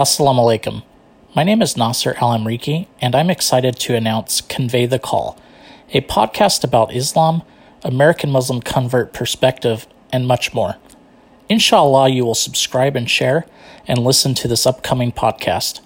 Assalamu alaikum. My name is Nasir Al-Amreeki, and I'm excited to announce Convey the Call, a podcast about Islam, American Muslim convert perspective, and much more. Inshallah, you will subscribe and share and listen to this upcoming podcast.